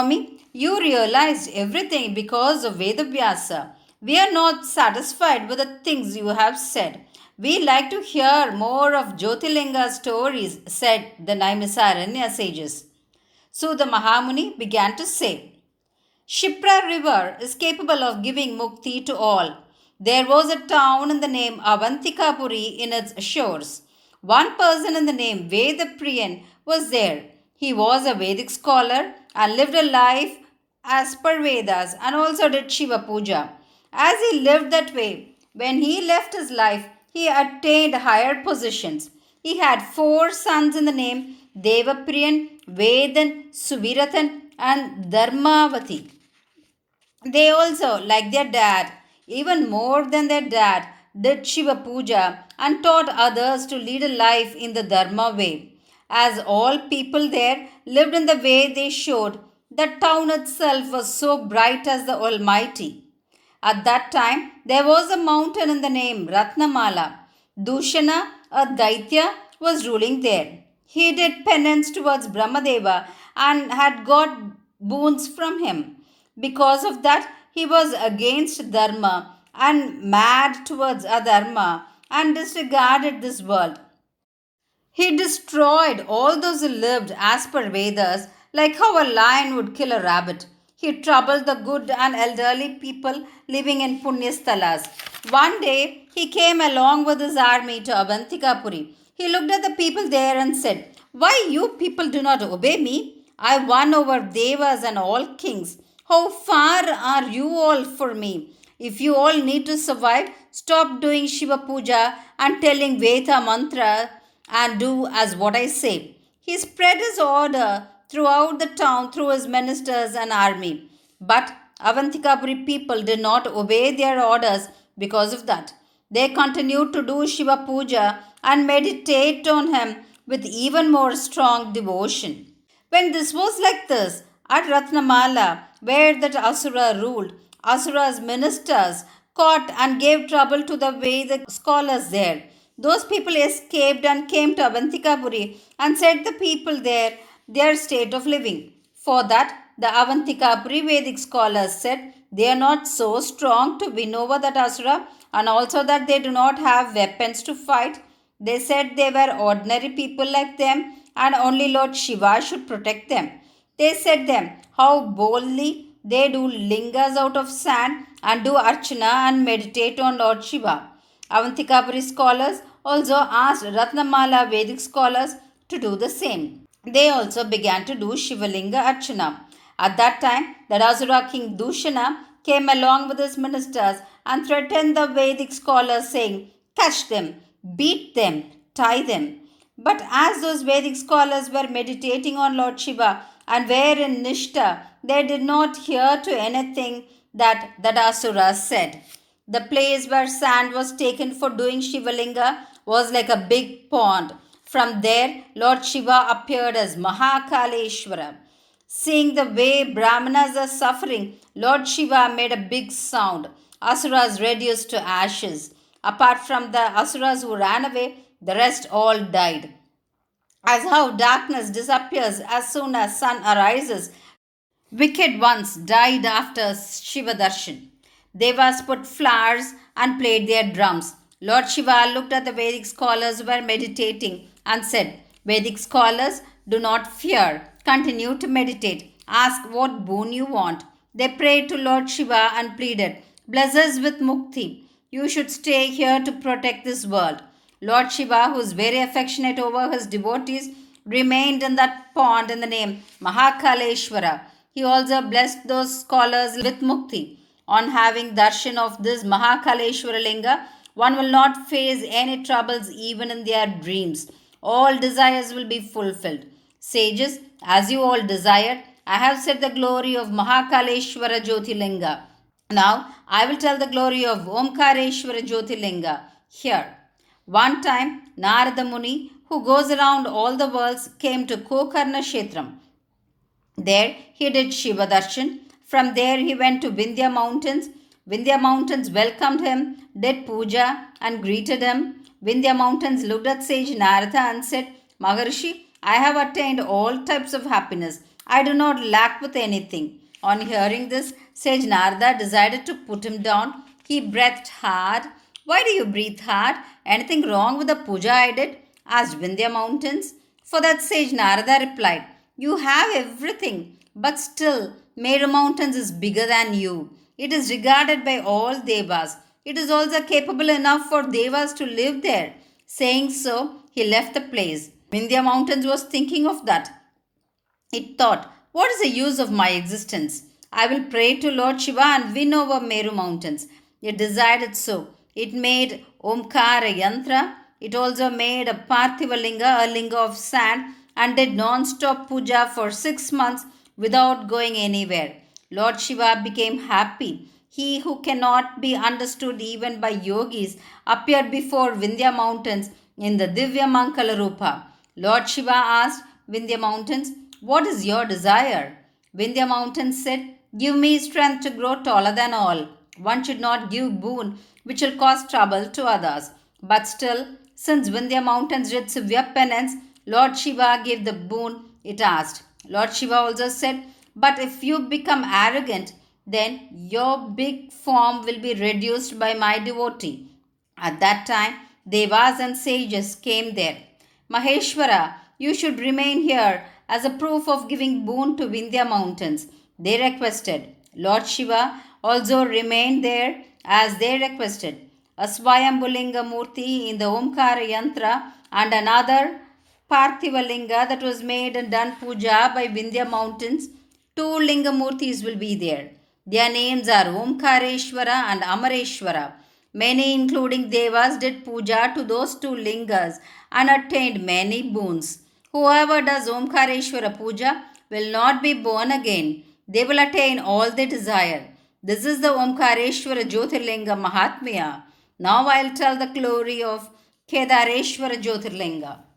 Swami, you realized everything because of Vedavyasa. We are not satisfied with the things you have said. We like to hear more of Jyotilinga stories, said the Naimisaranya sages. So the Mahamuni began to say, Shipra river is capable of giving mukti to all. There was a town in the name Avantikapuri in its shores. One person in the name Vedapriyan was there. He was a Vedic scholar and lived a life as per Vedas and also did Shiva Puja. As he lived that way, when he left his life, he attained higher positions. He had four sons in the name Devapriyan, Vedan, Suvirathan, and Dharmavati. They also, like their dad, even more than their dad, did Shiva Puja and taught others to lead a life in the Dharma way. As all people there lived in the way they showed, the town itself was so bright as the Almighty. At that time, there was a mountain in the name Ratnamala. Dushana, a Daitya, was ruling there. He did penance towards Brahmadeva and had got boons from him. Because of that, he was against Dharma and mad towards Adharma and disregarded this world. He destroyed all those who lived as per Vedas, like how a lion would kill a rabbit. He troubled the good and elderly people living in Punyasthalas. One day, he came along with his army to Avantikapuri. He looked at the people there and said, Why you people do not obey me? I won over devas and all kings. How far are you all for me? If you all need to survive, stop doing Shiva Puja and telling Veda mantra and do as what I say. He spread his order throughout the town through his ministers and army. But Avantikapuri people did not obey their orders because of that. They continued to do Shiva Puja and meditate on him with even more strong devotion. When this was like this, at Ratnamala, where that Asura ruled, Asura's ministers caught and gave trouble to the Vedic scholars there. Those people escaped and came to Avantikapuri and set the people there their state of living. For that, the Avantikapuri Vedic scholars said they are not so strong to win over that Asura and also that they do not have weapons to fight. They said they were ordinary people like them and only Lord Shiva should protect them. They said them how boldly they do lingas out of sand and do archana and meditate on Lord Shiva. Avantikapuri scholars also asked Ratnamala Vedic scholars to do the same. They also began to do Shivalinga Archana. At that time, the Asura king Dushana came along with his ministers and threatened the Vedic scholars, saying, Catch them, beat them, tie them. But as those Vedic scholars were meditating on Lord Shiva and were in Nishta, they did not hear to anything that the Asura said. The place where sand was taken for doing Shivalinga was like a big pond. From there, Lord Shiva appeared as Mahakaleshwara. Seeing the way Brahmanas are suffering, Lord Shiva made a big sound. Asuras reduced to ashes. Apart from the Asuras who ran away, the rest all died. As how darkness disappears as soon as sun arises, Wicked ones died after Shiva Darshan. Devas put flowers and played their drums. Lord Shiva looked at the Vedic scholars who were meditating and said, Vedic scholars, do not fear. Continue to meditate. Ask what boon you want. They prayed to Lord Shiva and pleaded, Bless us with mukti. You should stay here to protect this world. Lord Shiva, who is very affectionate over his devotees, remained in that pond in the name Mahakaleshwara. He also blessed those scholars with mukti. On having darshan of this Mahakaleshwara Linga, one will not face any troubles even in their dreams. All desires will be fulfilled. Sages, as you all desired, I have said the glory of Mahakaleshwara Jyotilinga. Now I will tell the glory of Omkareshwara Jyotilinga here. One time, Narada Muni, who goes around all the worlds, came to Gokarna. There he did Shiva Darshan. From there he went to Vindhya Mountains. Vindhya Mountains welcomed him, did puja and greeted him. Vindhya Mountains looked at sage Narada and said, Maharishi, I have attained all types of happiness. I do not lack with anything. On hearing this, sage Narada decided to put him down. He breathed hard. Why do you breathe hard? Anything wrong with the puja I did? asked Vindhya Mountains. For that sage Narada replied, You have everything, but still Meru Mountains is bigger than you. It is regarded by all devas. It is also capable enough for devas to live there. Saying so, he left the place. Vindhya Mountains was thinking of that. It thought, What is the use of my existence? I will pray to Lord Shiva and win over Meru Mountains. It decided so. It made Omkara Yantra. It also made a Parthiva Linga, a linga of sand, and did non stop puja for six months without going anywhere. Lord Shiva became happy. He who cannot be understood even by yogis appeared before Vindhya Mountains in the Divya Mangala Rupa. Lord Shiva asked Vindhya Mountains, What is your desire? Vindhya Mountains said, Give me strength to grow taller than all. One should not give boon which will cause trouble to others. But still, since Vindhya Mountains did severe penance, Lord Shiva gave the boon it asked. Lord Shiva also said, But if you become arrogant, then your big form will be reduced by my devotee. At that time, Devas and sages came there. Maheshwara, you should remain here as a proof of giving boon to Vindhya mountains. They requested. Lord Shiva also remained there as they requested. A Murti in the Omkara Yantra and another Parthiva Linga that was made and done puja by Vindhya mountains. Two Linga Murtis will be there. Their names are Omkareshwara and Amareshwara. Many, including Devas, did puja to those two lingas and attained many boons. Whoever does Omkareshwara puja will not be born again. They will attain all they desire. This is the Omkareshwara Jyotirlinga Mahatmya. Now I'll tell the glory of Kedareshwara Jyotirlinga.